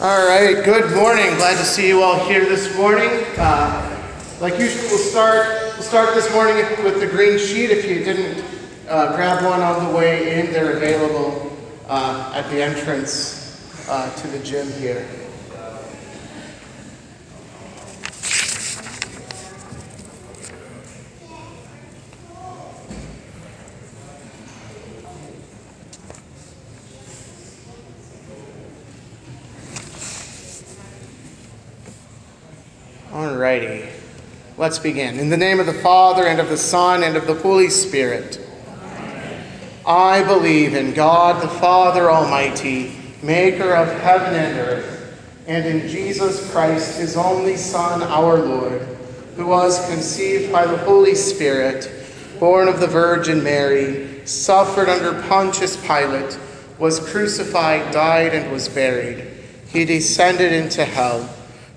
All right, good morning. Glad to see you all here this morning. Uh, like usual, we'll start, we'll start this morning with the green sheet. If you didn't uh, grab one on the way in, they're available uh, at the entrance uh, to the gym here. Let's begin. In the name of the Father, and of the Son, and of the Holy Spirit. I believe in God the Father Almighty, maker of heaven and earth, and in Jesus Christ, his only Son, our Lord, who was conceived by the Holy Spirit, born of the Virgin Mary, suffered under Pontius Pilate, was crucified, died, and was buried. He descended into hell.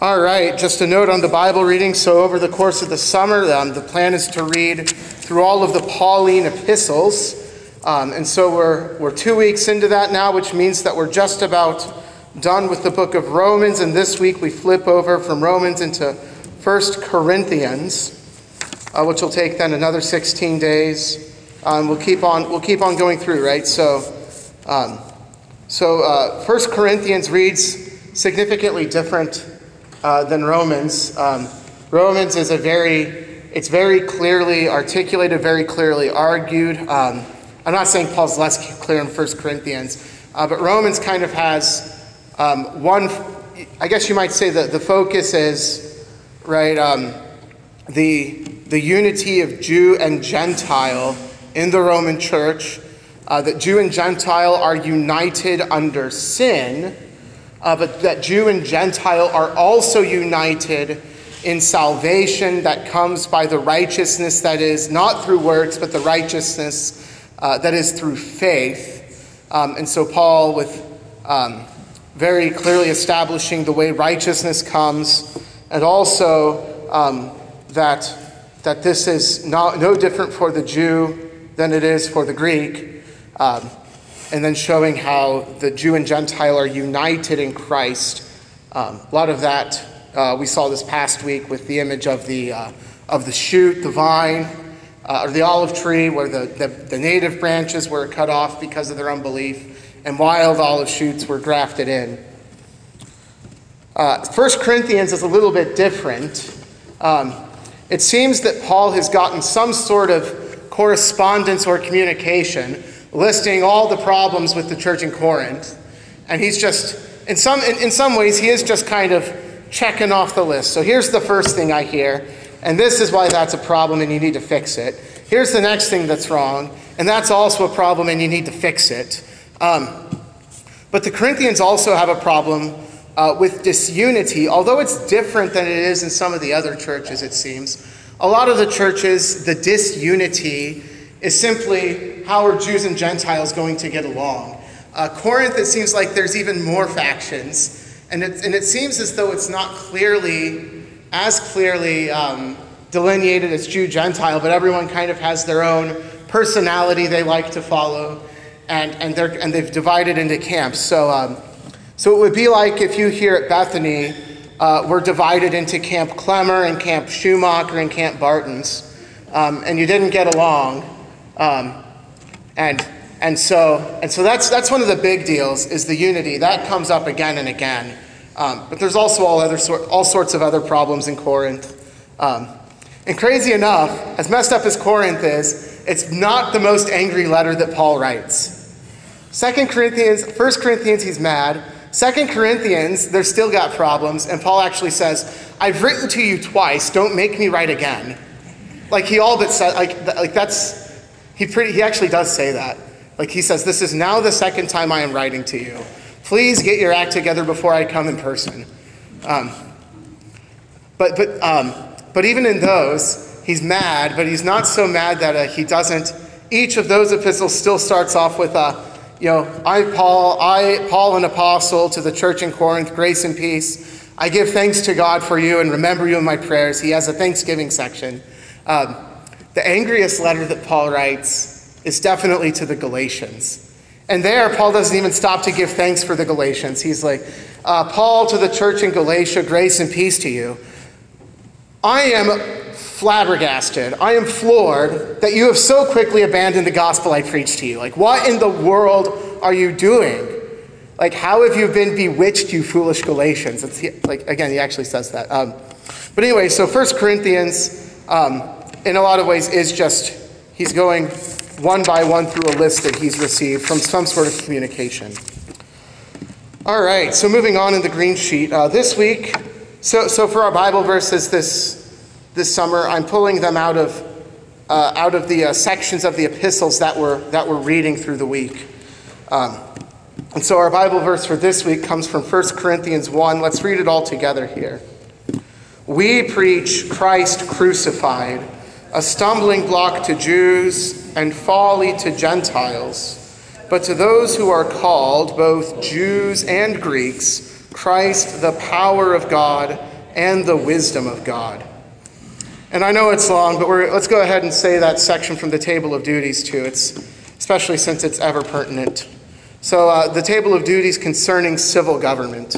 All right, just a note on the Bible reading. So, over the course of the summer, um, the plan is to read through all of the Pauline epistles. Um, and so, we're, we're two weeks into that now, which means that we're just about done with the book of Romans. And this week, we flip over from Romans into First Corinthians, uh, which will take then another 16 days. Um, we'll, keep on, we'll keep on going through, right? So, um, so uh, First Corinthians reads significantly different uh, than Romans. Um, Romans is a very, it's very clearly articulated, very clearly argued. Um, I'm not saying Paul's less clear in 1 Corinthians, uh, but Romans kind of has um, one, I guess you might say that the focus is, right, um, the, the unity of Jew and Gentile in the Roman church, uh, that Jew and Gentile are united under sin uh, but that Jew and Gentile are also united in salvation that comes by the righteousness that is not through works, but the righteousness uh, that is through faith. Um, and so, Paul, with um, very clearly establishing the way righteousness comes, and also um, that, that this is not, no different for the Jew than it is for the Greek. And then showing how the Jew and Gentile are united in Christ. Um, a lot of that uh, we saw this past week with the image of the, uh, of the shoot, the vine, uh, or the olive tree, where the, the, the, native branches were cut off because of their unbelief, and wild olive shoots were grafted in. Uh, First Corinthians is a little bit different. Um, it seems that Paul has gotten some sort of correspondence or communication listing all the problems with the church in Corinth. And he's just, in some, in, in some ways, he is just kind of checking off the list. So here's the first thing I hear, and this is why that's a problem and you need to fix it. Here's the next thing that's wrong, and that's also a problem and you need to fix it. Um, but the Corinthians also have a problem uh, with disunity, although it's different than it is in some of the other churches, it seems. A lot of the churches, the disunity is simply how are Jews and Gentiles going to get along? Uh, Corinth, it seems like there's even more factions, and it, and it seems as though it's not clearly, as clearly um, delineated as Jew Gentile, but everyone kind of has their own personality they like to follow, and, and, they're, and they've divided into camps. So, um, so it would be like if you here at Bethany uh, were divided into Camp Clemmer and Camp Schumacher and Camp Bartens, um, and you didn't get along. Um, and, and, so, and so that's, that's one of the big deals is the unity. That comes up again and again. Um, but there's also all, other sort, all sorts of other problems in Corinth. Um, and crazy enough, as messed up as Corinth is, it's not the most angry letter that Paul writes. Second Corinthians, First Corinthians, he's mad. Second Corinthians, they're still got problems, and Paul actually says, "I've written to you twice. Don't make me write again." Like he all but said, like, like that's he, pretty, he actually does say that. Like he says, This is now the second time I am writing to you. Please get your act together before I come in person. Um, but, but, um, but even in those, he's mad, but he's not so mad that uh, he doesn't. Each of those epistles still starts off with, uh, you know, I, Paul, I, Paul, an apostle to the church in Corinth, grace and peace. I give thanks to God for you and remember you in my prayers. He has a Thanksgiving section. Um, the angriest letter that Paul writes is definitely to the Galatians. And there, Paul doesn't even stop to give thanks for the Galatians. He's like, uh, Paul to the church in Galatia, grace and peace to you. I am flabbergasted. I am floored that you have so quickly abandoned the gospel I preached to you. Like, what in the world are you doing? Like, how have you been bewitched, you foolish Galatians? It's, like, again, he actually says that. Um, but anyway, so First Corinthians, um, in a lot of ways, is just, he's going one by one through a list that he's received from some sort of communication. All right, so moving on in the green sheet. Uh, this week, so, so for our Bible verses this, this summer, I'm pulling them out of, uh, out of the uh, sections of the epistles that we're, that we're reading through the week. Um, and so our Bible verse for this week comes from 1 Corinthians 1. Let's read it all together here. We preach Christ crucified, a stumbling block to Jews and folly to Gentiles. But to those who are called, both Jews and Greeks, Christ, the power of God and the wisdom of God. And I know it's long, but let's go ahead and say that section from the table of duties too. It's especially since it's ever pertinent. So, uh, the table of duties concerning civil government.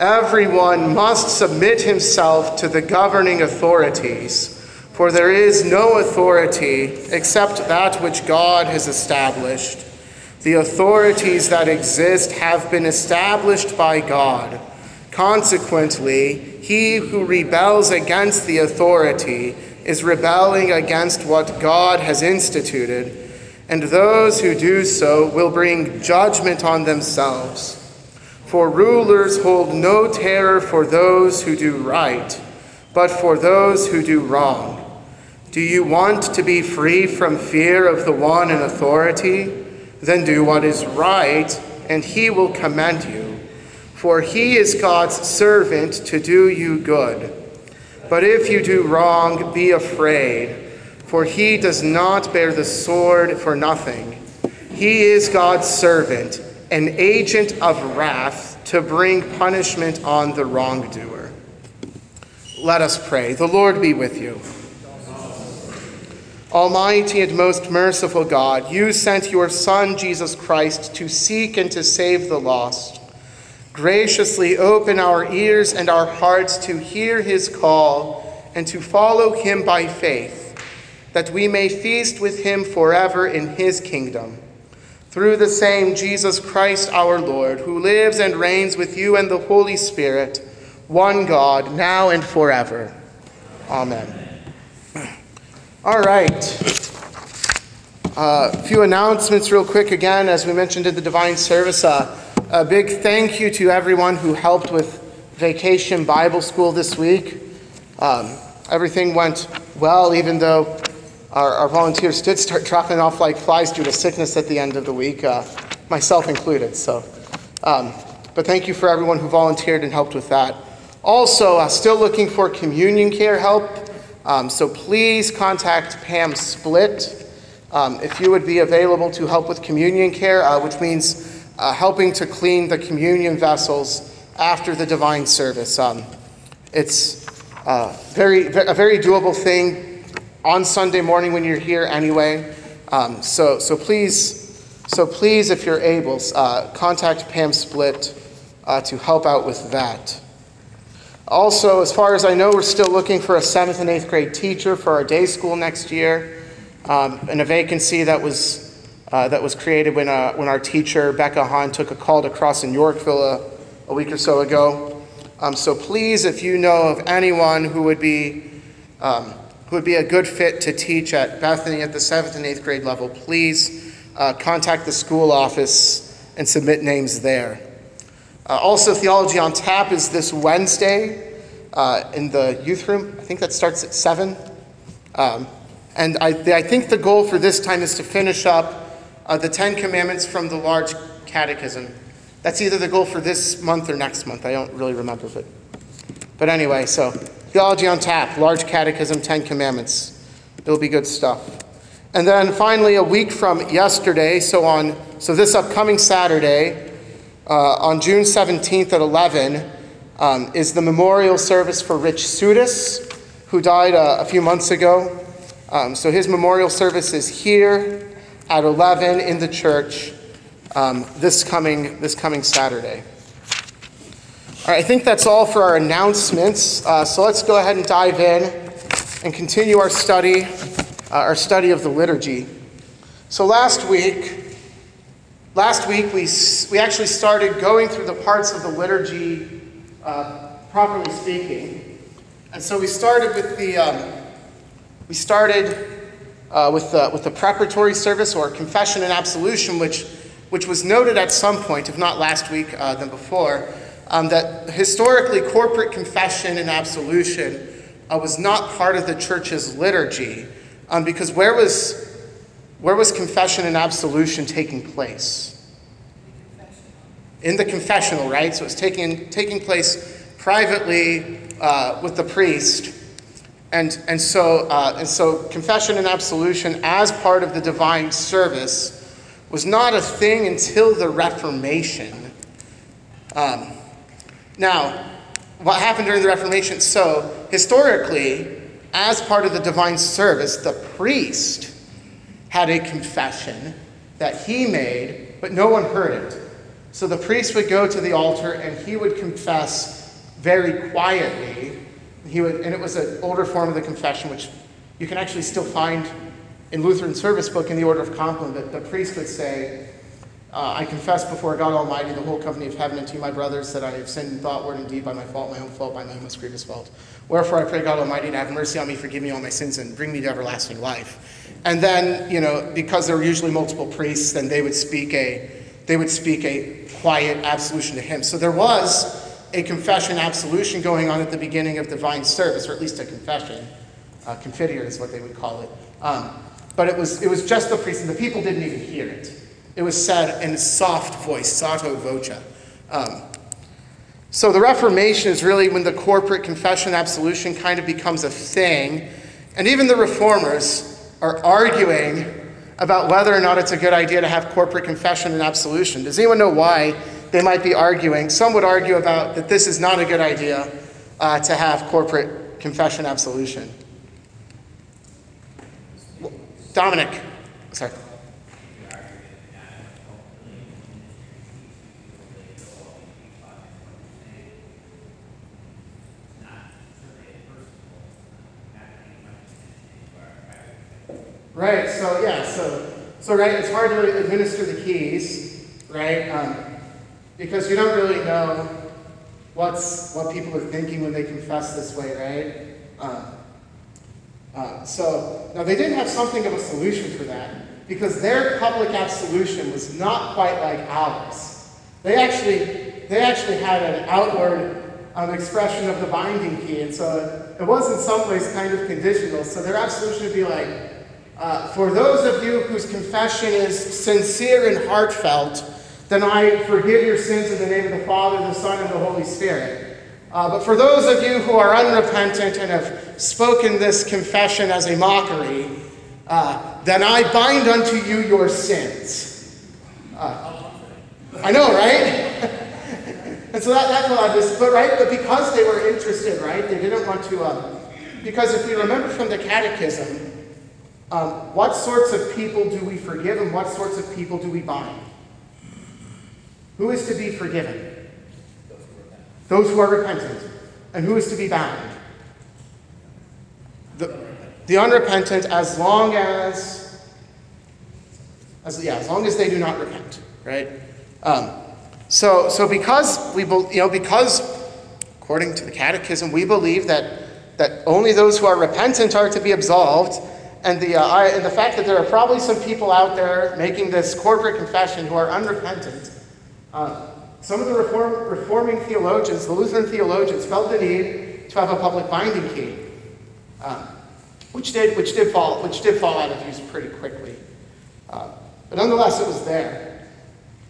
Everyone must submit himself to the governing authorities, for there is no authority except that which God has established. The authorities that exist have been established by God. Consequently, he who rebels against the authority is rebelling against what God has instituted and those who do so will bring judgment on themselves. For rulers hold no terror for those who do right, but for those who do wrong. Do you want to be free from fear of the one in authority? Then do what is right, and he will command you. For he is God's servant to do you good. But if you do wrong, be afraid for he does not bear the sword for nothing. He is God's servant, an agent of wrath to bring punishment on the wrongdoer. Let us pray. The Lord be with you. Almighty and most merciful God, you sent your Son, Jesus Christ, to seek and to save the lost. Graciously open our ears and our hearts to hear his call and to follow him by faith that we may feast with him forever in his kingdom. Through the same Jesus Christ our Lord, who lives and reigns with you and the Holy Spirit, one God, now and forever. Amen. All right. A uh, few announcements, real quick, again, as we mentioned in the divine service. Uh, a big thank you to everyone who helped with Vacation Bible School this week. Um, everything went well, even though our, our, volunteers did start dropping off like flies due to sickness at the end of the week, uh, myself included. So, um, but thank you for everyone who volunteered and helped with that. Also, uh, still looking for communion care help. Um, so please contact Pam Split um, if you would be available to help with communion care, uh, which means uh, helping to clean the communion vessels after the divine service. Um, it's uh, very, a very doable thing on Sunday morning when you're here anyway. Um, so, so please, so please, if you're able, uh, contact Pam Split uh, to help out with that. Also, as far as I know, we're still looking for a seventh and eighth grade teacher for our day school next year, um, and a vacancy that was uh, that was created when uh, when our teacher Becca Hahn took a call to cross in Yorkville a, a week or so ago. Um, so please, if you know of anyone who would be um, who would be a good fit to teach at Bethany at the seventh and eighth grade level, please uh, contact the school office and submit names there. Uh, also, Theology on Tap is this Wednesday uh, in the youth room. I think that starts at 7. Um, and I, I, think the goal for this time is to finish up uh, the Ten Commandments from the large catechism. That's either the goal for this month or next month. I don't really remember, but, but anyway, so Theology on Tap, Large Catechism, Ten Commandments. It'll be good stuff. And then finally, a week from yesterday, so on so this upcoming Saturday, uh, on June 17th at 11, um, is the memorial service for Rich Sudis, who died uh, a few months ago. Um, so his memorial service is here at 11 in the church um, this coming this coming Saturday. All right, I think that's all for our announcements. Uh, so let's go ahead and dive in and continue our study, uh, our study of the liturgy. So last week, last week we we actually started going through the parts of the liturgy, uh, properly speaking, and so we started with the um, we started uh, with the with the preparatory service or confession and absolution, which which was noted at some point, if not last week, uh, then before, um, that historically corporate confession and absolution uh, was not part of the church's liturgy, um, because where was, where was confession and absolution taking place? In the confessional, right? So it's taking, taking place privately uh, with the priest. And, and, so, uh, and so confession and absolution as part of the divine service was not a thing until the Reformation. Um, now, what happened during the Reformation? So, historically, as part of the divine service, the priest had a confession that he made, but no one heard it. So the priest would go to the altar and he would confess very quietly. He would, and it was an older form of the confession, which you can actually still find in Lutheran service book in the Order of Compline that the priest would say, uh, I confess before God Almighty, the whole company of heaven, and to you, my brothers, that I have sinned in thought, word, and deed by my fault, my own fault, by my most grievous fault. Wherefore I pray God Almighty to have mercy on me, forgive me all my sins, and bring me to everlasting life. And then, you know, because there were usually multiple priests, then they would speak a they would speak a quiet absolution to him. So there was a confession absolution going on at the beginning of divine service, or at least a confession. Uh, is what they would call it. Um, but it was, it was just the priest, and the people didn't even hear it. It was said in soft voice, sotto voce. Um, so the Reformation is really when the corporate confession absolution kind of becomes a thing. And even the reformers are arguing about whether or not it's a good idea to have corporate confession and absolution. Does anyone know why they might be arguing? Some would argue about that this is not a good idea uh, to have corporate confession absolution. Dominic, sorry. Right. So yeah. So so right. It's hard to administer the keys, right? Um, because you don't really know what's what people are thinking when they confess this way, right? Um, uh, so now they didn't have something of a solution for that because their public absolution was not quite like ours. They actually they actually had an outward um, expression of the binding key, and so it was in some ways kind of conditional. So their absolution would be like, uh, for those of you whose confession is sincere and heartfelt, then I forgive your sins in the name of the Father, the Son, and the Holy Spirit. Uh, but for those of you who are unrepentant and have spoken this confession as a mockery, uh, then I bind unto you your sins. Uh, I know, right? and so that, that's what I was, but right, but because they were interested, right, they didn't want to, um, because if we remember from the catechism, um, what sorts of people do we forgive and what sorts of people do we bind? Who is to be forgiven? those who are repentant. And who is to be bound? The, the unrepentant, as long as, as, yeah, as long as they do not repent, right? Um, so, so because we, you know, because according to the Catechism, we believe that that only those who are repentant are to be absolved, and the uh, I, and the fact that there are probably some people out there making this corporate confession who are unrepentant. Uh, some of the reform, reforming theologians, the Lutheran theologians, felt the need to have a public binding key, um, which, did, which, did fall, which did fall out of use pretty quickly. Uh, but nonetheless, it was there.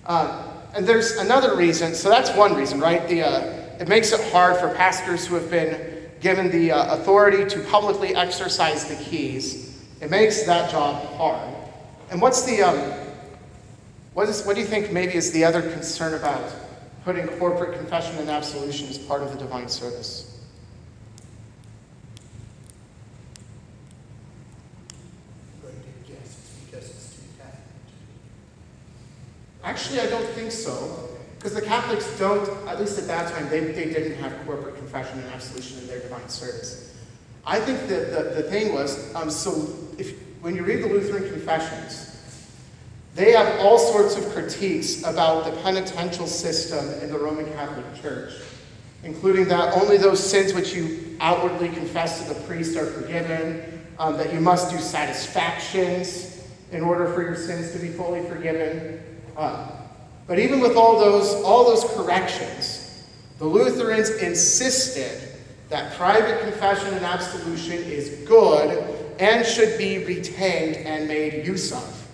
Uh, and there's another reason, so that's one reason, right? The, uh, it makes it hard for pastors who have been given the uh, authority to publicly exercise the keys, it makes that job hard. And what's the, um, what, is, what do you think maybe is the other concern about putting corporate confession and absolution as part of the divine service? Actually, I don't think so. Because the Catholics don't, at least at that time, they, they didn't have corporate confession and absolution in their divine service. I think that the, the thing was, um, so if, when you read the Lutheran confessions, they have all sorts of critiques about the penitential system in the Roman Catholic Church, including that only those sins which you outwardly confess to the priest are forgiven, um, that you must do satisfactions in order for your sins to be fully forgiven. Um, but even with all those, all those corrections, the Lutherans insisted that private confession and absolution is good and should be retained and made use of.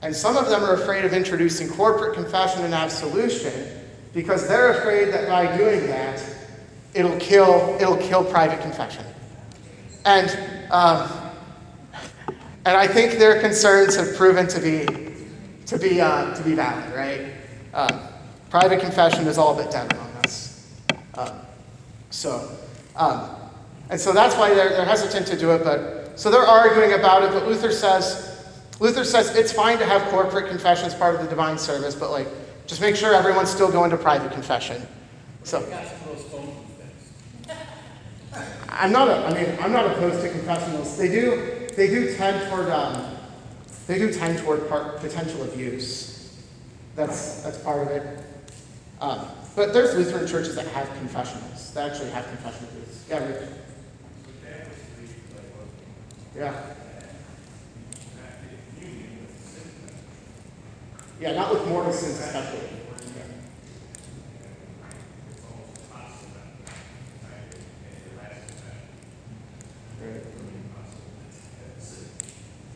And some of them are afraid of introducing corporate confession and absolution because they're afraid that by doing that, it'll kill, it'll kill private confession. And, um, and I think their concerns have proven to be to be, uh, to be valid, right? Um, private confession is all but dead among us. Um, so, um, and so that's why they're, they're hesitant to do it. But so they're arguing about it. But Luther says, Luther says it's fine to have corporate confession as part of the divine service, but like just make sure everyone's still going to private confession. So. I'm not. A, I mean, I'm not opposed to confessionals. They do. They do tend toward. Um, they do tend toward part, potential abuse. That's, that's part of it. Um, but there's Lutheran churches that have confessionals, that actually have confessional booths. Yeah, Rick. Yeah. Yeah, not with mortal sins especially.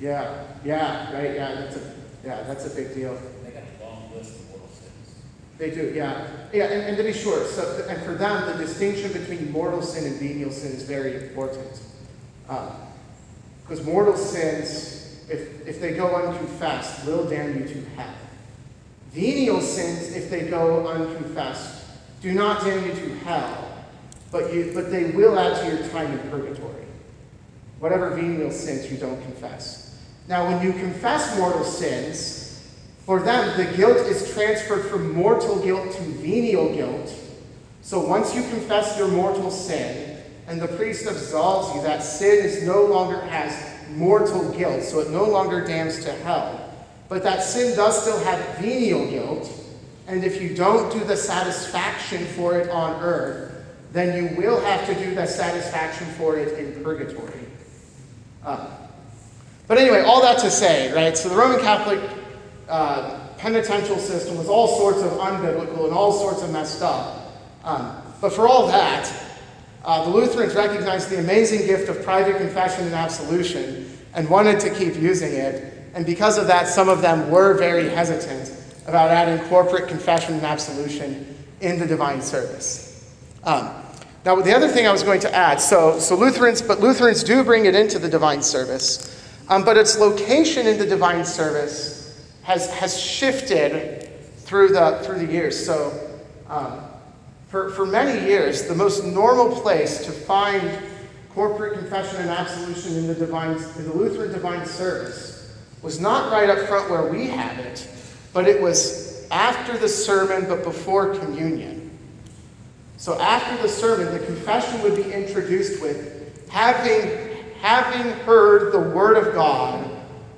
Yeah, yeah, right, yeah, that's a, yeah, that's a big deal. They got a long list of mortal sins. They do, yeah. Yeah, and, and to be sure, so, and for them, the distinction between mortal sin and venial sin is very important. Because um, mortal sins, if, if they go unconfessed, will damn you to hell. Venial sins, if they go unconfessed, do not damn you to hell, but, you, but they will add to your time in purgatory. Whatever venial sins you don't confess. Now, when you confess mortal sins, for them the guilt is transferred from mortal guilt to venial guilt. So once you confess your mortal sin, and the priest absolves you, that sin is no longer has mortal guilt, so it no longer damns to hell. But that sin does still have venial guilt, and if you don't do the satisfaction for it on earth, then you will have to do the satisfaction for it in purgatory. Uh, but anyway, all that to say, right? So the Roman Catholic uh, penitential system was all sorts of unbiblical and all sorts of messed up. Um, but for all that, uh, the Lutherans recognized the amazing gift of private confession and absolution and wanted to keep using it. And because of that, some of them were very hesitant about adding corporate confession and absolution in the divine service. Um, now, the other thing I was going to add so, so Lutherans, but Lutherans do bring it into the divine service. Um, but its location in the divine service has, has shifted through the, through the years. So, um, for, for many years, the most normal place to find corporate confession and absolution in the, divine, in the Lutheran divine service was not right up front where we have it, but it was after the sermon but before communion. So, after the sermon, the confession would be introduced with having having heard the word of God,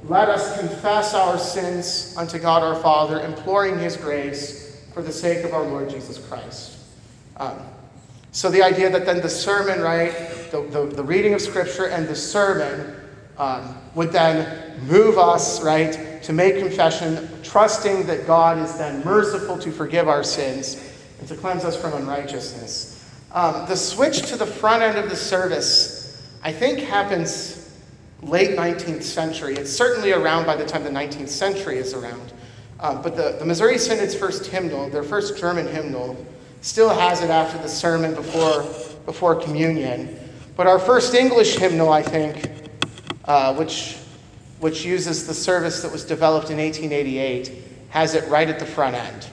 let us confess our sins unto God our Father, imploring his grace for the sake of our Lord Jesus Christ. Um, so the idea that then the sermon, right, the, the, the reading of Scripture and the sermon um, would then move us, right, to make confession, trusting that God is then merciful to forgive our sins and to cleanse us from unrighteousness. Um, the switch to the front end of the service I think happens late 19th century. It's certainly around by the time the 19th century is around. Um, but the, the Missouri Synod's first hymnal, their first German hymnal, still has it after the sermon before before communion. But our first English hymnal, I think, uh, which, which uses the service that was developed in 1888, has it right at the front end.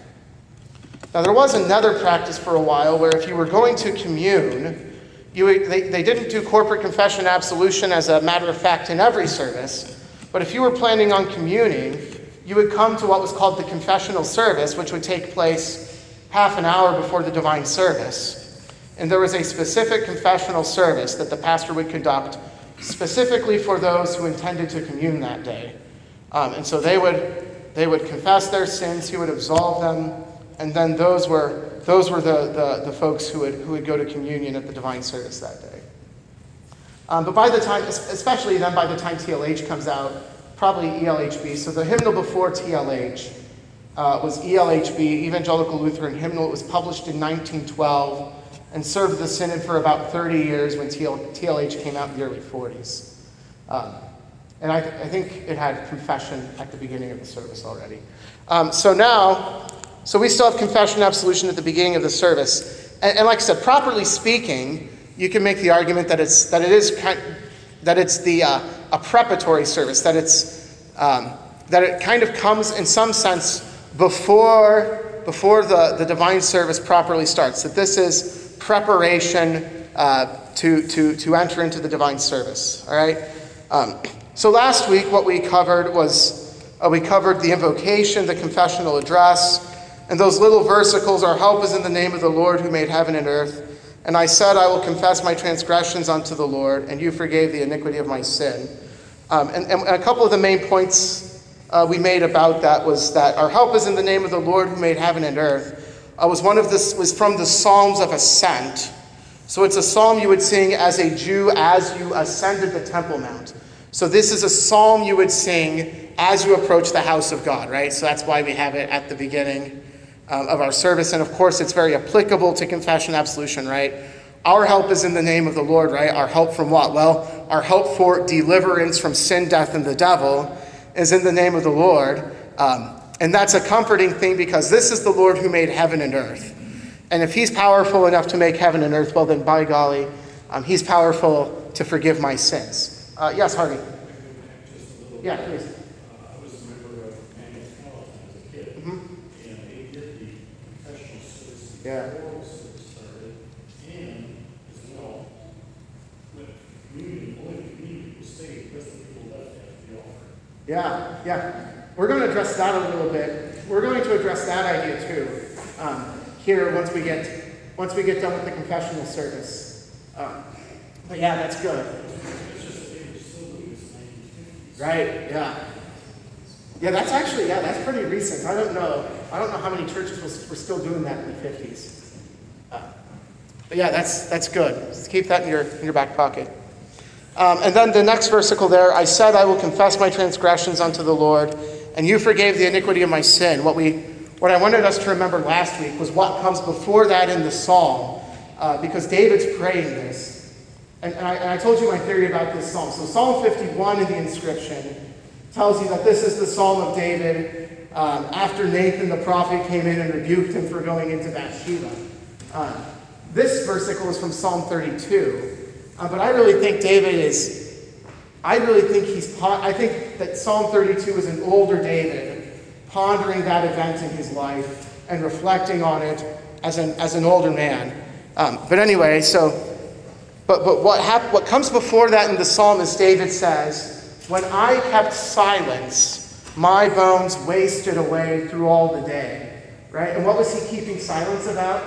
Now, there was another practice for a while where if you were going to commune, you, they, they didn't do corporate confession absolution as a matter of fact in every service, but if you were planning on communing, you would come to what was called the confessional service, which would take place half an hour before the divine service. And there was a specific confessional service that the pastor would conduct specifically for those who intended to commune that day. Um, and so they would, they would confess their sins, he would absolve them, and then those were, those were the, the, the folks who would, who would go to communion at the divine service that day. Um, but by the time, especially then by the time TLH comes out, probably ELHB. So the hymnal before TLH uh, was ELHB, Evangelical Lutheran Hymnal. It was published in 1912 and served the synod for about 30 years when TL, TLH came out in the early 40s. Um, and I, th- I, think it had confession at the beginning of the service already. Um, so now, so we still have confession and absolution at the beginning of the service. And, and, like I said, properly speaking, you can make the argument that it's that it is that it's the uh, a preparatory service, that it's um, that it kind of comes in some sense before before the, the divine service properly starts. That this is preparation uh, to, to, to enter into the divine service. All right. Um, so last week, what we covered was uh, we covered the invocation, the confessional address, and those little versicles, our help is in the name of the Lord who made heaven and earth. And I said, I will confess my transgressions unto the Lord, and you forgave the iniquity of my sin. Um, and, and, a couple of the main points uh, we made about that was that our help is in the name of the Lord who made heaven and earth. Uh, was one of this was from the Psalms of Ascent. So it's a psalm you would sing as a Jew as you ascended the Temple Mount. So this is a psalm you would sing as you approach the house of God, right? So that's why we have it at the beginning um, of our service. And of course, it's very applicable to confession absolution, right? Our help is in the name of the Lord, right? Our help from what? Well, our help for deliverance from sin, death, and the devil is in the name of the Lord. Um, and that's a comforting thing because this is the Lord who made heaven and earth. And if he's powerful enough to make heaven and earth, well, then by golly, um, he's powerful to forgive my sins. Uh, yes, Harvey. Yeah, please. Yeah. Yeah, yeah. We're going to address that a little bit. We're going to address that idea too um, here once we get once we get done with the confessional service. Um, but yeah, that's good. Right? Yeah. Yeah, that's actually yeah, that's pretty recent. I don't know. I don't know how many churches were still doing that in the 50s. Uh, but yeah, that's, that's good. Just keep that in your, in your back pocket. Um, and then the next versicle there I said, I will confess my transgressions unto the Lord, and you forgave the iniquity of my sin. What, we, what I wanted us to remember last week was what comes before that in the psalm, uh, because David's praying this. And, and, I, and I told you my theory about this psalm. So, Psalm 51 in the inscription tells you that this is the psalm of David um, after Nathan the prophet came in and rebuked him for going into Bathsheba. Um, this versicle is from Psalm 32. Uh, but I really think David is, I really think he's, I think that Psalm 32 is an older David pondering that event in his life and reflecting on it as an, as an older man. Um, but anyway, so, but, but what, hap- what comes before that in the psalm is David says, When I kept silence, my bones wasted away through all the day. Right? And what was he keeping silence about?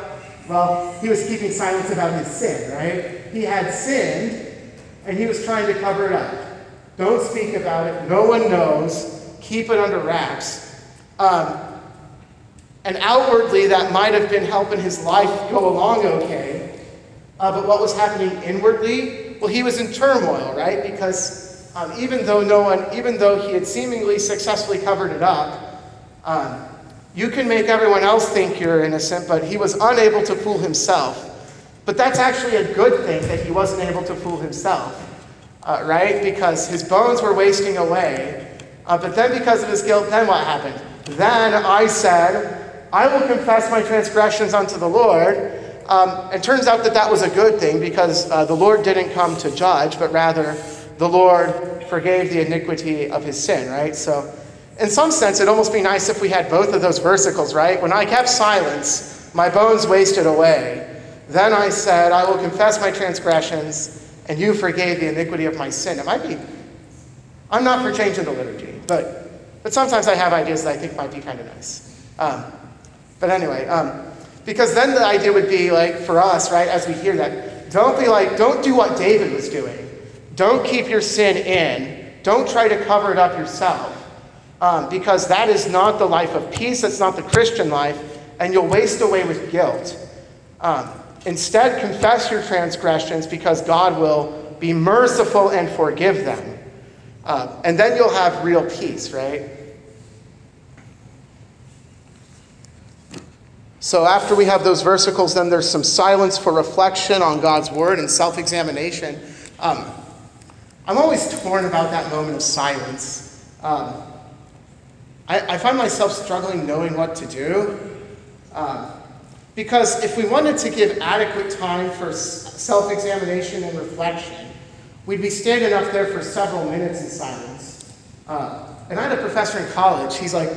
Well, he was keeping silence about his sin, right? He had sinned, and he was trying to cover it up. Don't speak about it. No one knows. Keep it under wraps. Um, and outwardly, that might have been helping his life go along okay. Uh, but what was happening inwardly? Well, he was in turmoil, right? Because um, even though no one, even though he had seemingly successfully covered it up, um, you can make everyone else think you're innocent, but he was unable to fool himself. But that's actually a good thing that he wasn't able to fool himself, uh, right? Because his bones were wasting away. Uh, but then, because of his guilt, then what happened? Then I said, I will confess my transgressions unto the Lord, Um, it turns out that that was a good thing because uh, the Lord didn't come to judge, but rather the Lord forgave the iniquity of his sin, right? So, in some sense, it'd almost be nice if we had both of those versicles, right? When I kept silence, my bones wasted away. Then I said, I will confess my transgressions, and you forgave the iniquity of my sin. It might be, I'm not for changing the liturgy, but, but sometimes I have ideas that I think might be kind of nice. Um, but anyway, um, because then the idea would be like for us, right, as we hear that, don't be like, don't do what David was doing. Don't keep your sin in. Don't try to cover it up yourself. Um, because that is not the life of peace, that's not the Christian life, and you'll waste away with guilt. Um, instead, confess your transgressions because God will be merciful and forgive them. Uh, and then you'll have real peace, right? So, after we have those versicles, then there's some silence for reflection on God's word and self examination. Um, I'm always torn about that moment of silence. Um, I, I, find myself struggling knowing what to do. Um, because if we wanted to give adequate time for self examination and reflection, we'd be standing up there for several minutes in silence. Uh, and I had a professor in college, he's like,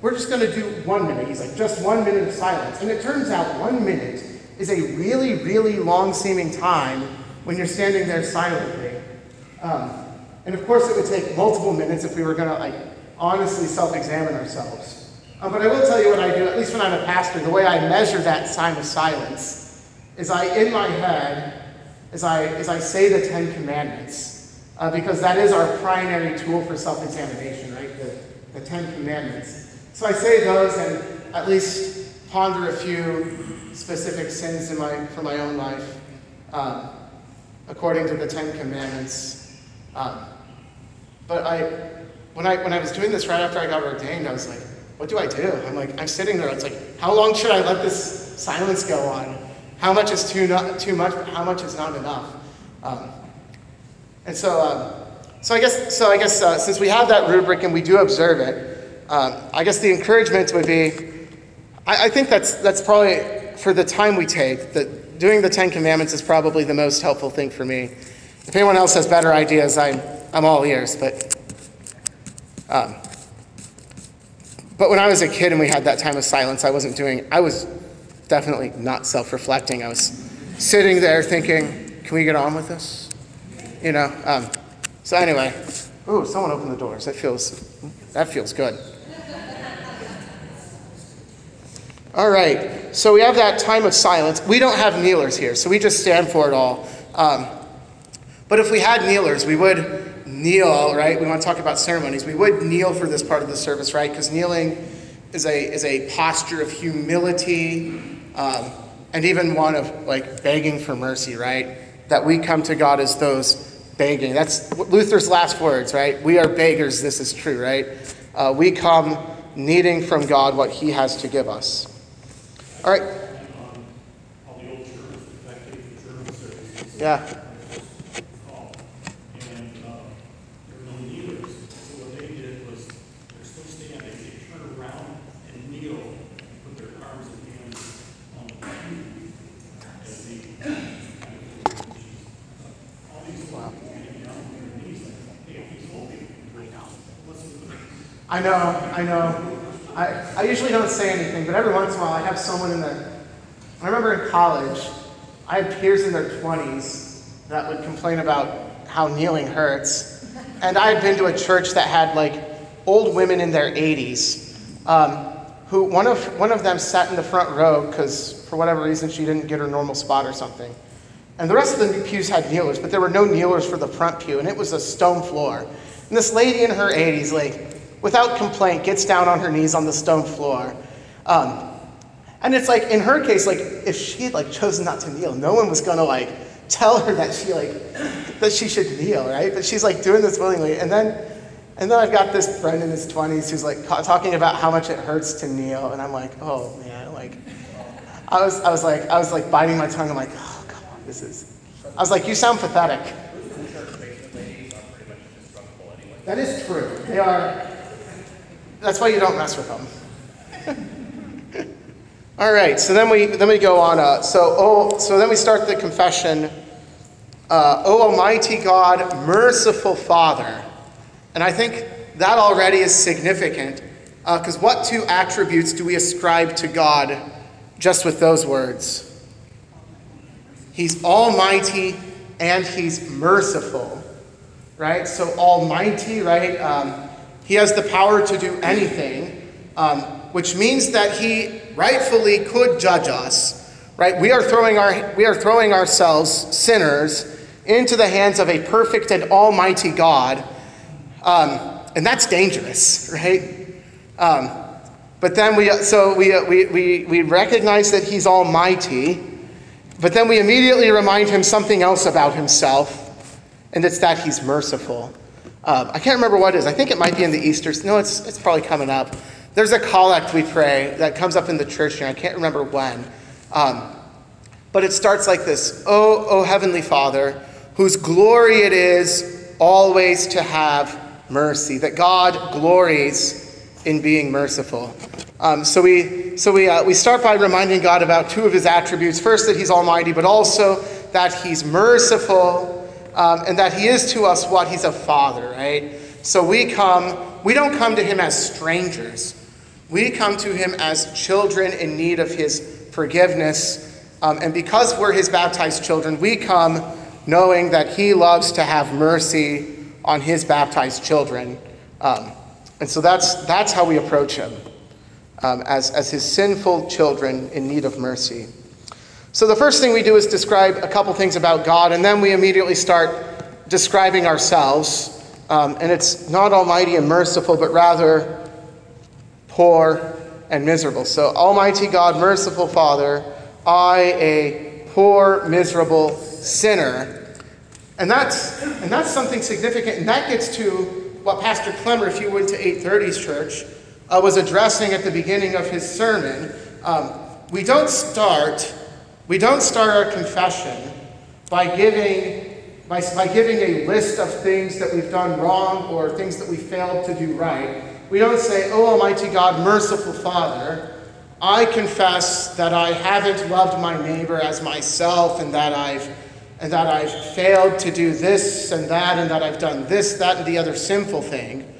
we're just going to do one minute. He's like, just one minute of silence. And it turns out one minute is a really, really long seeming time when you're standing there silently. Um, and of course, it would take multiple minutes if we were going to like honestly self-examine ourselves. Um, but I will tell you what I do, at least when I'm a pastor, the way I measure that time of silence is I, in my head, as I, as I say the Ten Commandments, uh, because that is our primary tool for self-examination, right? The, the Ten Commandments. So I say those and at least ponder a few specific sins in my, for my own life um, according to the Ten Commandments. Um, but I, when, I, when I was doing this right after I got ordained, I was like, what do I do? I'm like, I'm sitting there. It's like, how long should I let this silence go on? How much is too, not, too much, how much is not enough? Um, and so, um, so I guess, so I guess uh, since we have that rubric and we do observe it, um, I guess the encouragement would be I, I, think that's, that's probably for the time we take, that doing the Ten Commandments is probably the most helpful thing for me. If anyone else has better ideas, I'm, I'm all ears. But, um, but when I was a kid and we had that time of silence, I wasn't doing, I was definitely not self reflecting. I was sitting there thinking, can we get on with this? You know? Um, so, anyway, ooh, someone opened the doors. That feels, that feels good. All right, so we have that time of silence. We don't have kneelers here, so we just stand for it all. Um, but if we had kneelers, we would kneel, right? We want to talk about ceremonies. We would kneel for this part of the service, right? Because kneeling is a, is a posture of humility um, and even one of like begging for mercy, right? That we come to God as those begging. That's Luther's last words, right? We are beggars, this is true, right? Uh, we come needing from God what He has to give us. All right. Yeah. I know, I know. I, I usually don't say anything, but every once in a while I have someone in the. I remember in college, I had peers in their 20s that would complain about how kneeling hurts. And I had been to a church that had like old women in their 80s, um, who one of, one of them sat in the front row because for whatever reason she didn't get her normal spot or something. And the rest of the pews had kneelers, but there were no kneelers for the front pew, and it was a stone floor. And this lady in her 80s, like, without complaint, gets down on her knees on the stone floor. Um, and it's like, in her case, like, if she had, like, chosen not to kneel, no one was gonna, like, tell her that she, like, that she should kneel, right? But she's, like, doing this willingly. And then, and then I've got this friend in his 20s who's, like, talking about how much it hurts to kneel. And I'm like, oh, man, like, I was, I was like, I was, like, biting my tongue. I'm like, oh, come on, this is, I was like, you sound pathetic. That is true. They are, that's why you don't mess with them. All right, so then we then we go on. Uh, so oh, so then we start the confession. Uh, o Almighty God, merciful Father, and I think that already is significant because uh, what two attributes do we ascribe to God just with those words? He's Almighty and He's merciful, right? So Almighty, right? Um, he has the power to do anything, um, which means that He rightfully could judge us, right? We are throwing our we are throwing ourselves sinners into the hands of a perfect and almighty God, um, and that's dangerous, right? Um, but then we so we, we we we recognize that He's almighty, but then we immediately remind Him something else about Himself, and it's that He's merciful. Um, I can't remember what it is. I think it might be in the Easter. No, it's it's probably coming up. There's a collect we pray that comes up in the church, and I can't remember when. Um, but it starts like this Oh, oh, Heavenly Father, whose glory it is always to have mercy, that God glories in being merciful. Um, so we, so we, uh, we start by reminding God about two of his attributes. First, that he's almighty, but also that he's merciful um, and that he is to us what he's a father, right? So we come, we don't come to him as strangers. We come to him as children in need of his forgiveness. Um, and because we're his baptized children, we come knowing that he loves to have mercy on his baptized children. Um, and so that's, that's how we approach him um, as, as his sinful children in need of mercy. So the first thing we do is describe a couple things about God, and then we immediately start describing ourselves. Um, and it's not almighty and merciful, but rather poor, and miserable. So, Almighty God, merciful Father, I, a poor, miserable sinner. And that's, and that's something significant, and that gets to what Pastor Clemmer, if you went to 830's church, uh, was addressing at the beginning of his sermon. Um, we don't start, we don't start our confession by giving, by, by giving a list of things that we've done wrong or things that we failed to do right. We don't say, Oh, Almighty God, merciful Father, I confess that I haven't loved my neighbor as myself and that I've and that I've failed to do this and that and that I've done this, that, and the other sinful thing.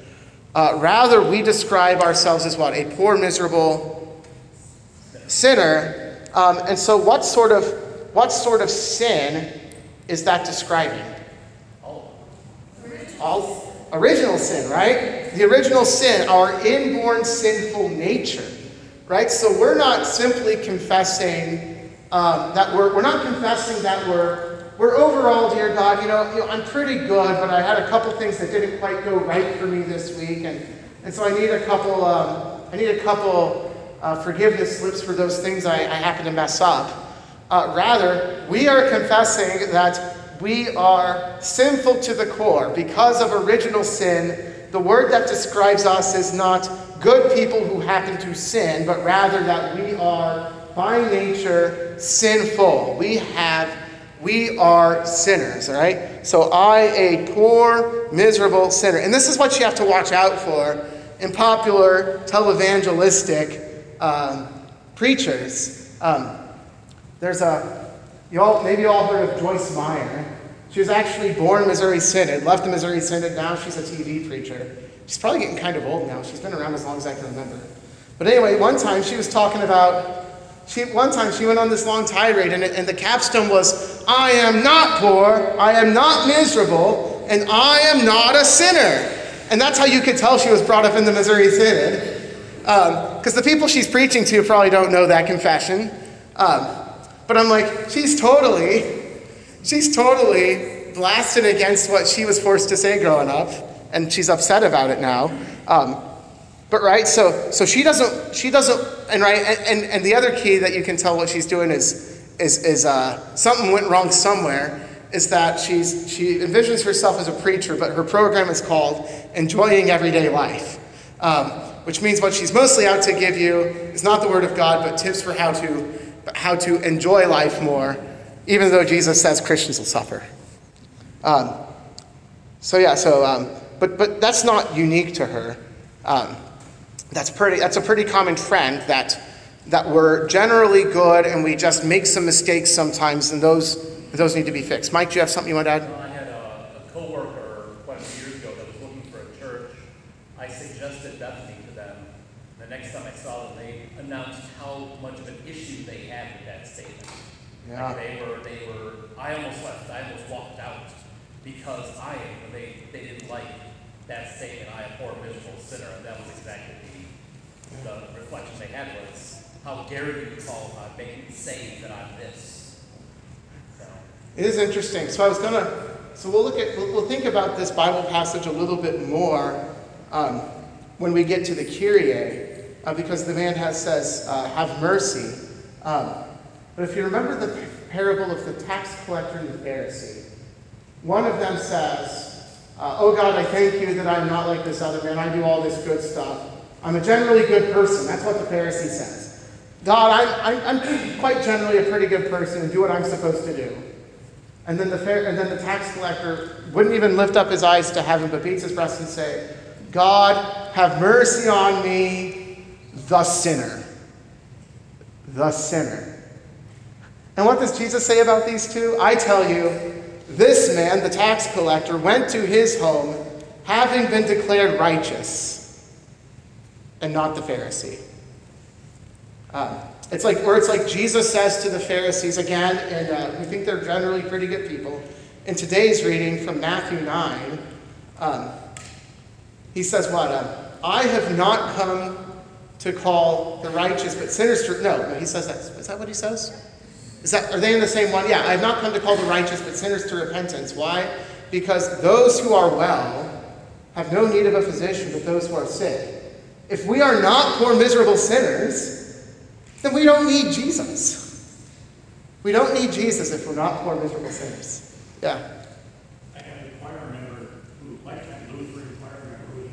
Uh, rather, we describe ourselves as what? A poor, miserable sinner. Um, and so, what sort of what sort of sin is that describing? All original sin, right? The original sin, our inborn sinful nature, right? So we're not simply confessing um, that we're, we're not confessing that we're, we're overall, dear God, you know, you know, I'm pretty good, but I had a couple things that didn't quite go right for me this week, and, and so I need a couple, um, I need a couple uh, forgiveness slips for those things I, I happen to mess up. Uh, rather, we are confessing that we are sinful to the core because of original sin. The word that describes us is not good people who happen to sin, but rather that we are by nature sinful. We have we are sinners, all right? So I, a poor, miserable sinner. And this is what you have to watch out for in popular televangelistic um, preachers. Um, there's a you all, maybe you all heard of Joyce Meyer. She was actually born in Missouri Synod, left the Missouri Synod, now she's a TV preacher. She's probably getting kind of old now. She's been around as long as I can remember. But anyway, one time she was talking about, she, one time she went on this long tirade, and, and the capstone was, I am not poor, I am not miserable, and I am not a sinner. And that's how you could tell she was brought up in the Missouri Synod. Because the people she's preaching to probably don't know that confession. Um, but I'm like, she's totally, she's totally blasted against what she was forced to say growing up, and she's upset about it now. Um, but right, so so she doesn't she doesn't and right and, and, and the other key that you can tell what she's doing is is is uh, something went wrong somewhere. Is that she's she envisions herself as a preacher, but her program is called Enjoying Everyday Life. Um, which means what she's mostly out to give you is not the Word of God, but tips for how to how to enjoy life more, even though Jesus says Christians will suffer. Um, so yeah, so um, but but that's not unique to her. Um, that's pretty. That's a pretty common trend that that we're generally good and we just make some mistakes sometimes, and those, those need to be fixed. Mike, do you have something you want to add? I had a, a coworker quite a few years ago that was looking for a church. I suggested Bethany to them. The next time I saw them, they announced how much of an issue they had with that statement. Yeah. Like they were, they were. I almost left. I almost walked out because I, they, they didn't like that statement. I abhor a miserable sinner, and that was exactly the, the reflection they had was, how dare you call, make me say that I'm this. So. It is interesting. So I was gonna. So we'll look at. We'll, we'll think about this Bible passage a little bit more um, when we get to the Kyrie, uh, because the man has says, uh, "Have mercy." Um, but if you remember the parable of the tax collector and the Pharisee, one of them says, uh, "Oh God, I thank you that I'm not like this other man. I do all this good stuff. I'm a generally good person." That's what the Pharisee says. God, I'm, I'm, I'm quite generally a pretty good person and do what I'm supposed to do. And then the and then the tax collector wouldn't even lift up his eyes to heaven, but beats his breast and say, "God, have mercy on me, the sinner." The sinner. And what does Jesus say about these two? I tell you, this man, the tax collector, went to his home having been declared righteous, and not the Pharisee. Um, it's like, or it's like Jesus says to the Pharisees again, and uh, we think they're generally pretty good people. In today's reading from Matthew 9, um, he says, What? Um, I have not come to call the righteous but sinners to. No, no, he says that. Is that what he says? Is that, are they in the same one? Yeah, I have not come to call the righteous but sinners to repentance. Why? Because those who are well have no need of a physician but those who are sick. If we are not poor, miserable sinners, then we don't need Jesus. We don't need Jesus if we're not poor, miserable sinners. Yeah. I had a choir member who, lifetime Lutheran choir member who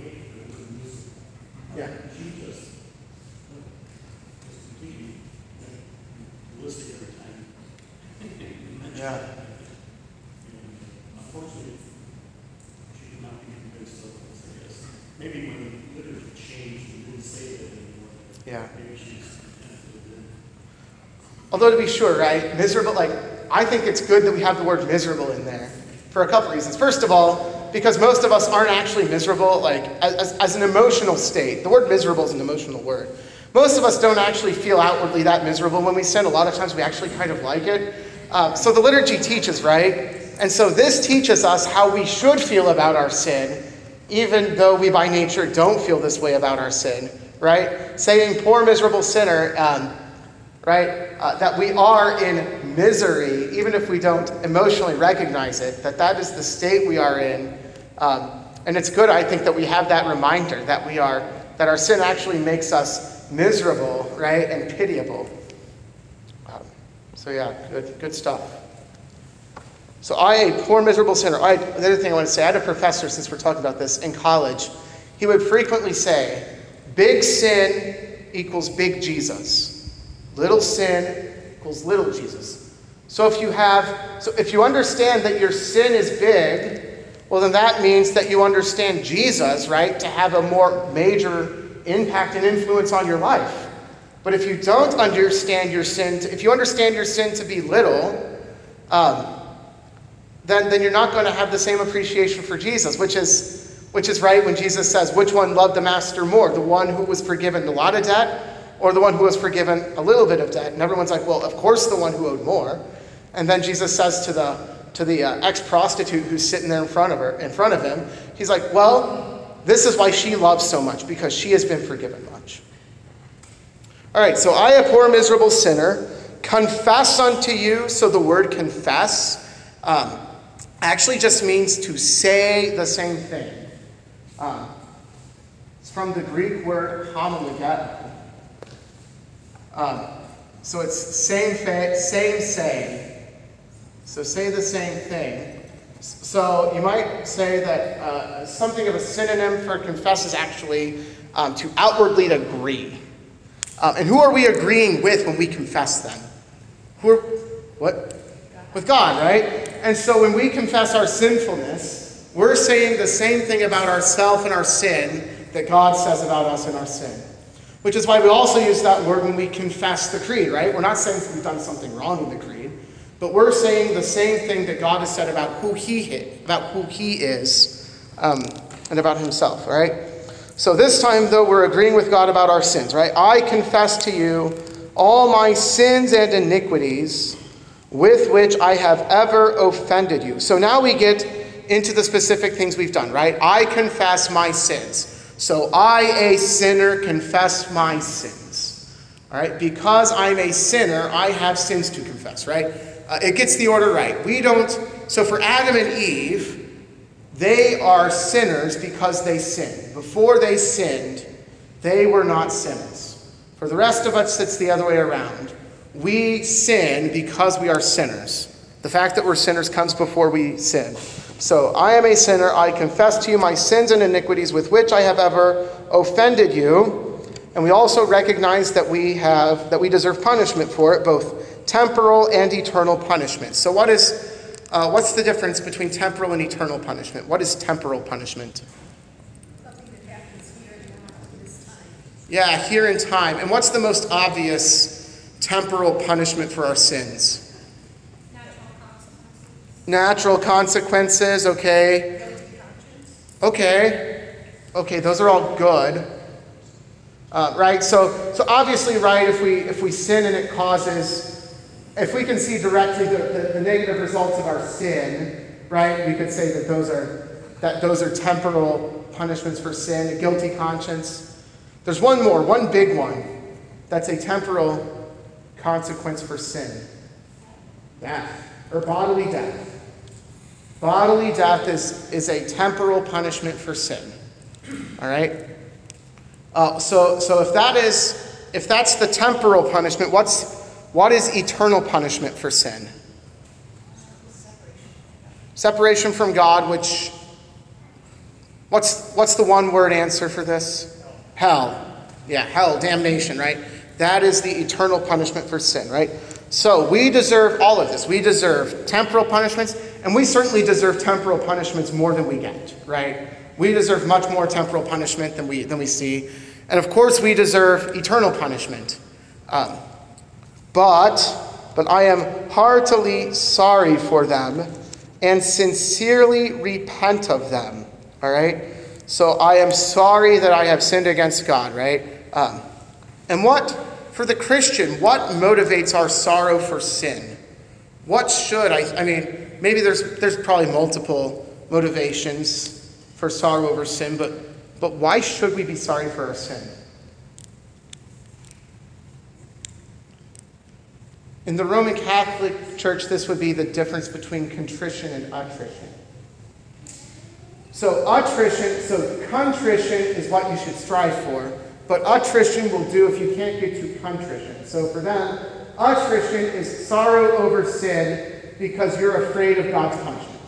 ballistic every time. Yeah. Not the didn't say anymore. Yeah. Although to be sure, right, miserable, like, I think it's good that we have the word miserable in there for a couple reasons. First of all, because most of us aren't actually miserable, like, as, as an emotional state. The word miserable is an emotional word. Most of us don't actually feel outwardly that miserable when we sin. A lot of times we actually kind of like it. Uh, so the liturgy teaches, right? And so this teaches us how we should feel about our sin, even though we by nature don't feel this way about our sin, right? Saying, poor miserable sinner, um, right? Uh, that we are in misery, even if we don't emotionally recognize it, that that is the state we are in. Um, and it's good, I think, that we have that reminder that we are, that our sin actually makes us miserable, right, and pitiable. Um, so yeah, good, good stuff. So I, a poor, miserable sinner. I, the other thing I want to say, I had a professor, since we're talking about this, in college. He would frequently say, big sin equals big Jesus. Little sin equals little Jesus. So if you have, so if you understand that your sin is big, well then that means that you understand Jesus, right, to have a more major impact and influence on your life. But if you don't understand your sin, to, if you understand your sin to be little, um, then, then you're not going to have the same appreciation for Jesus, which is, which is right when Jesus says, Which one loved the master more? The one who was forgiven a lot of debt or the one who was forgiven a little bit of debt? And everyone's like, Well, of course the one who owed more. And then Jesus says to the, to the uh, ex prostitute who's sitting there in front of her, in front of him, He's like, Well, this is why she loves so much, because she has been forgiven much. All right, so I, a poor, miserable sinner, confess unto you. So the word confess um, actually just means to say the same thing. Um, it's from the Greek word homologeo. Um, so it's same, fa- same, same. So say the same thing. So you might say that uh, something of a synonym for confess is actually um, to outwardly agree. Um, and who are we agreeing with when we confess them? Who are, what? With God, right? And so when we confess our sinfulness, we're saying the same thing about ourself and our sin that God says about us and our sin. Which is why we also use that word when we confess the creed, right? We're not saying we've done something wrong in the creed, but we're saying the same thing that God has said about who He about who He is, um, and about Himself. right? So this time, though, we're agreeing with God about our sins, right? I confess to you all my sins and iniquities with which I have ever offended you. So now we get into the specific things we've done, right? I confess my sins. So I, a sinner, confess my sins. All right? Because I'm a sinner, I have sins to confess, right? Uh, it gets the order right. We don't, so for Adam and Eve, they are sinners because they sinned. Before they sinned, they were not sinners. For the rest of us, it's the other way around. We sin because we are sinners. The fact that we're sinners comes before we sin. So I am a sinner. I confess to you my sins and iniquities with which I have ever offended you. And we also recognize that we have that we deserve punishment for it, both temporal and eternal punishment. So what is uh, what's the difference between temporal and eternal punishment? What is temporal punishment? Yeah, here in time. And what's the most obvious temporal punishment for our sins? Natural consequences. Natural consequences, okay. Okay. Okay, those are all good. Uh, right? So, so obviously, right, if we, if we sin and it causes, if we can see directly the, the, the negative results of our sin, right, we could say that those are, that those are temporal punishments for sin, a guilty conscience. There's one more, one big one, that's a temporal consequence for sin. Death, or bodily death. Bodily death is, is a temporal punishment for sin. All right? Uh, so, so if that is, if that's the temporal punishment, what's, what is eternal punishment for sin? Separation from God, which, what's, what's the one word answer for this? Hell. Yeah, hell, damnation, right? That is the eternal punishment for sin, right? So we deserve all of this. We deserve temporal punishments, and we certainly deserve temporal punishments more than we get, right? We deserve much more temporal punishment than we, than we see. And of course, we deserve eternal punishment. Um, but, but I am heartily sorry for them and sincerely repent of them. All right? So I am sorry that I have sinned against God, right? Um, and what, for the Christian, what motivates our sorrow for sin? What should, I, I mean, maybe there's, there's probably multiple motivations for sorrow over sin, but, but why should we be sorry for our sin? In the Roman Catholic Church, this would be the difference between contrition and attrition. So, attrition, so contrition is what you should strive for, but attrition will do if you can't get to contrition. So, for them, attrition is sorrow over sin because you're afraid of God's punishment.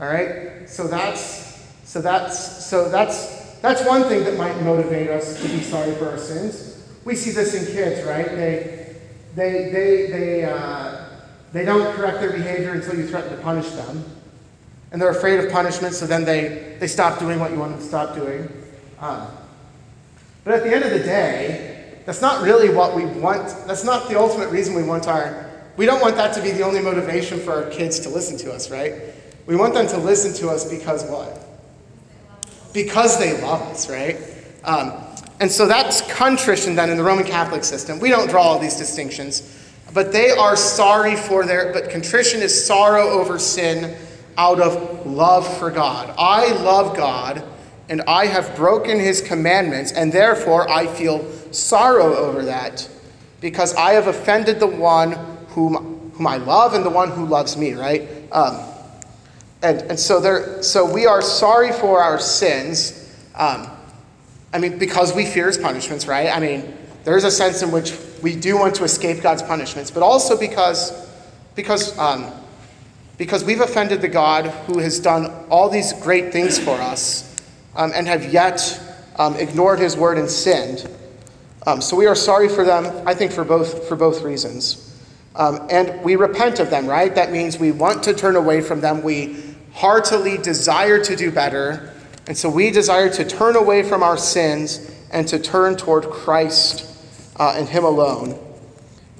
All right? So that's so that's so that's that's one thing that might motivate us to be sorry for our sins. We see this in kids, right? They they they they uh, they don't correct their behavior until you threaten to punish them, and they're afraid of punishment. So then they they stop doing what you want them to stop doing. Um, but at the end of the day, that's not really what we want. That's not the ultimate reason we want our. We don't want that to be the only motivation for our kids to listen to us, right? We want them to listen to us because what? Because they love us, right? Um, and so that's contrition then in the Roman Catholic system. We don't draw all these distinctions, but they are sorry for their, but contrition is sorrow over sin out of love for God. I love God and I have broken his commandments, and therefore I feel sorrow over that because I have offended the one whom, whom I love and the one who loves me, right? Um, and, and so, there, so we are sorry for our sins. Um, I mean, because we fear his punishments, right? I mean, there is a sense in which we do want to escape God's punishments, but also because, because, um, because we've offended the God who has done all these great things for us um, and have yet um, ignored his word and sinned. Um, so we are sorry for them, I think, for both, for both reasons. Um, and we repent of them, right? That means we want to turn away from them. We heartily desire to do better. And so we desire to turn away from our sins and to turn toward Christ uh, and Him alone.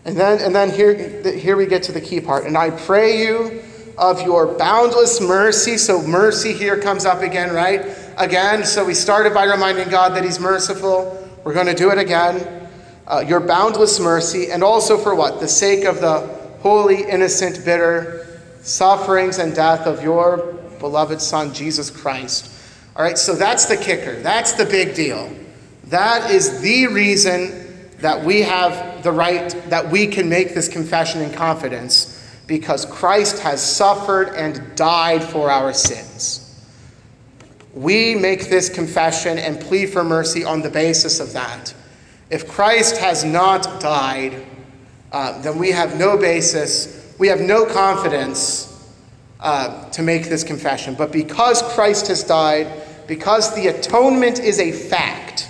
And then, and then here, here we get to the key part. And I pray you of your boundless mercy. So mercy here comes up again, right? Again. So we started by reminding God that He's merciful. We're going to do it again. Uh, your boundless mercy. And also for what? The sake of the holy, innocent, bitter sufferings and death of your beloved Son, Jesus Christ. All right, so that's the kicker. That's the big deal. That is the reason that we have the right, that we can make this confession in confidence, because Christ has suffered and died for our sins. We make this confession and plead for mercy on the basis of that. If Christ has not died, uh, then we have no basis, we have no confidence uh, to make this confession. But because Christ has died, because the atonement is a fact,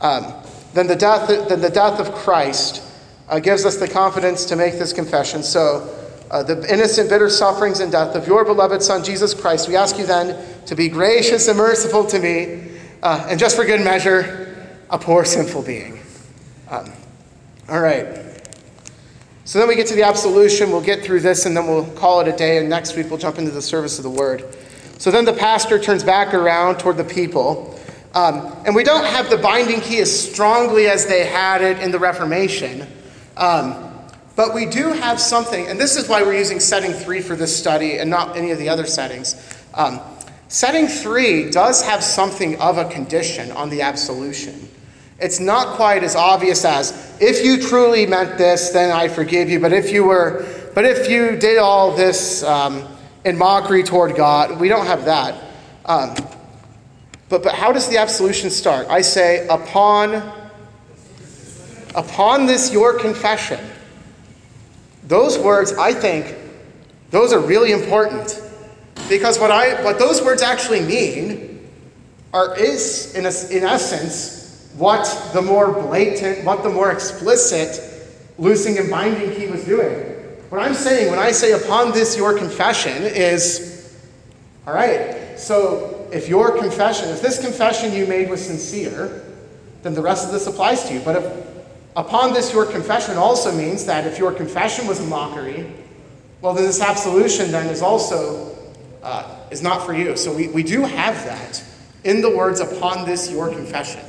um, then, the death, then the death of Christ uh, gives us the confidence to make this confession. So, uh, the innocent, bitter sufferings and death of your beloved Son, Jesus Christ, we ask you then to be gracious and merciful to me, uh, and just for good measure, a poor sinful being. Um, all right. So then we get to the absolution. We'll get through this and then we'll call it a day, and next week we'll jump into the service of the word. So then the pastor turns back around toward the people. Um, and we don't have the binding key as strongly as they had it in the Reformation. Um, but we do have something, and this is why we're using setting three for this study and not any of the other settings. Um, setting three does have something of a condition on the absolution. It's not quite as obvious as if you truly meant this, then I forgive you. But if you were, but if you did all this in mockery toward God, we don't have that. Um, but, but how does the absolution start? I say, upon, upon this your confession. Those words, I think, those are really important. Because what, I, what those words actually mean are, is, in, a, in essence, what the more blatant, what the more explicit loosing and binding he was doing. What I'm saying when I say upon this your confession is, all right, so if your confession, if this confession you made was sincere, then the rest of this applies to you. But if upon this your confession also means that if your confession was a mockery, well, then this absolution then is also uh, is not for you. So we, we do have that in the words upon this your confession.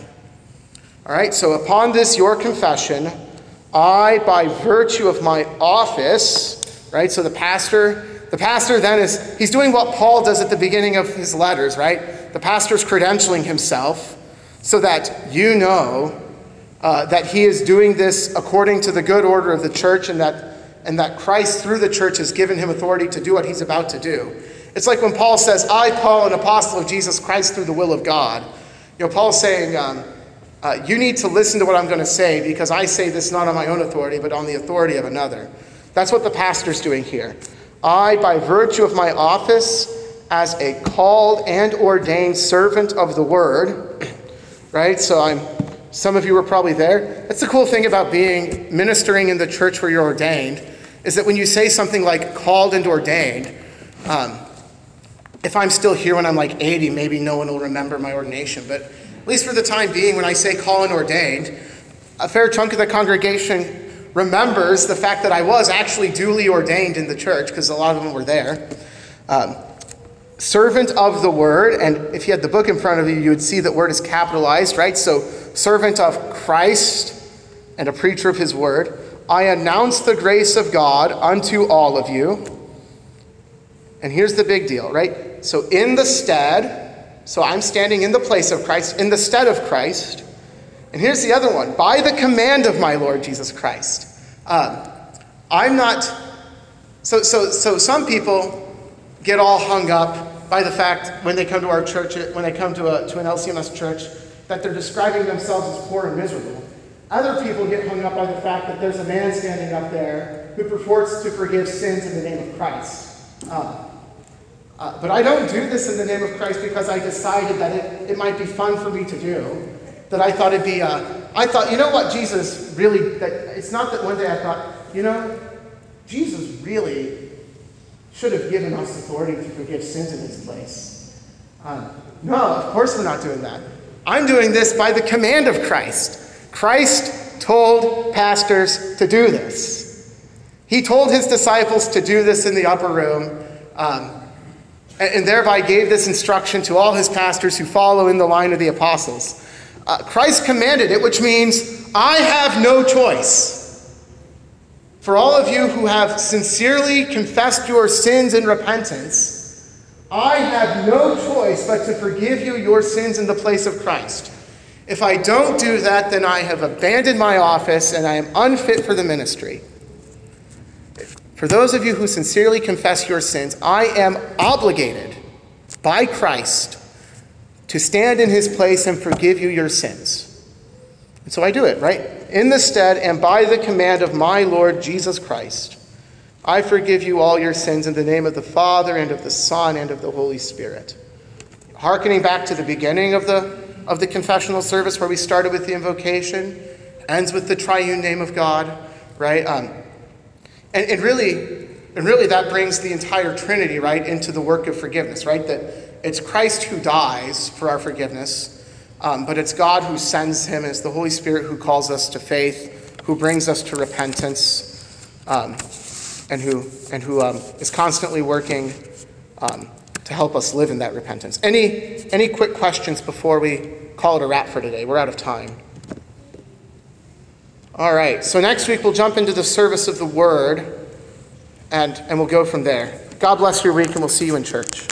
All right, so upon this your confession, I, by virtue of my office, right? So the pastor the pastor then is, he's doing what Paul does at the beginning of his letters, right? The pastor's credentialing himself so that you know uh, that he is doing this according to the good order of the church and that, and that Christ, through the church, has given him authority to do what he's about to do. It's like when Paul says, I, Paul, an apostle of Jesus Christ through the will of God. You know, Paul's saying, um, uh, you need to listen to what I'm going to say because I say this not on my own authority, but on the authority of another. That's what the pastor's doing here. I, by virtue of my office as a called and ordained servant of the word, right? So I'm some of you were probably there. That's the cool thing about being ministering in the church where you're ordained, is that when you say something like called and ordained, um, if I'm still here when I'm like 80, maybe no one will remember my ordination. But at least for the time being, when I say call and ordained, a fair chunk of the congregation remembers the fact that I was actually duly ordained in the church, because a lot of them were there. Um, servant of the word, and if you had the book in front of you, you would see that word is capitalized, right? So, servant of Christ and a preacher of his word. I announce the grace of God unto all of you. And here's the big deal, right? So, in the stead, so I'm standing in the place of Christ, in the stead of Christ, and here's the other one by the command of my Lord Jesus Christ. Um, I'm not, so, so, so some people get all hung up by the fact when they come to our church, when they come to, a, to an LCMS church, that they're describing themselves as poor and miserable. Other people get hung up by the fact that there's a man standing up there who purports to forgive sins in the name of Christ. Um, uh, but I don't do this in the name of Christ because I decided that it, it might be fun for me to do that I thought it'd be, uh, I thought, you know what, Jesus really, that, it's not that one day I thought, you know, Jesus really should have given us authority to forgive sins in this place. Um, no, of course we're not doing that. I'm doing this by the command of Christ. Christ told pastors to do this. He told his disciples to do this in the upper room, um, and, thereby gave this instruction to all his pastors who follow in the line of the apostles. Uh, Christ commanded it, which means I have no choice. For all of you who have sincerely confessed your sins in repentance, I have no choice but to forgive you your sins in the place of Christ. If I don't do that, then I have abandoned my office and I am unfit for the ministry. For those of you who sincerely confess your sins, I am obligated by Christ to stand in his place and forgive you your sins. And so I do it, right? In the stead and by the command of my Lord Jesus Christ. I forgive you all your sins in the name of the Father and of the Son and of the Holy Spirit. Harkening back to the beginning of the, of the confessional service where we started with the invocation, ends with the triune name of God, right? Um, and, and really, and really that brings the entire Trinity, right, into the work of forgiveness, right? That it's Christ who dies for our forgiveness, um, but it's God who sends him, it's the Holy Spirit who calls us to faith, who brings us to repentance. Um, and who, and who um, is constantly working um, to help us live in that repentance. Any, any quick questions before we call it a wrap for today? We're out of time. All right, so next week we'll jump into the service of the word and, and we'll go from there. God bless your week, and we'll see you in church.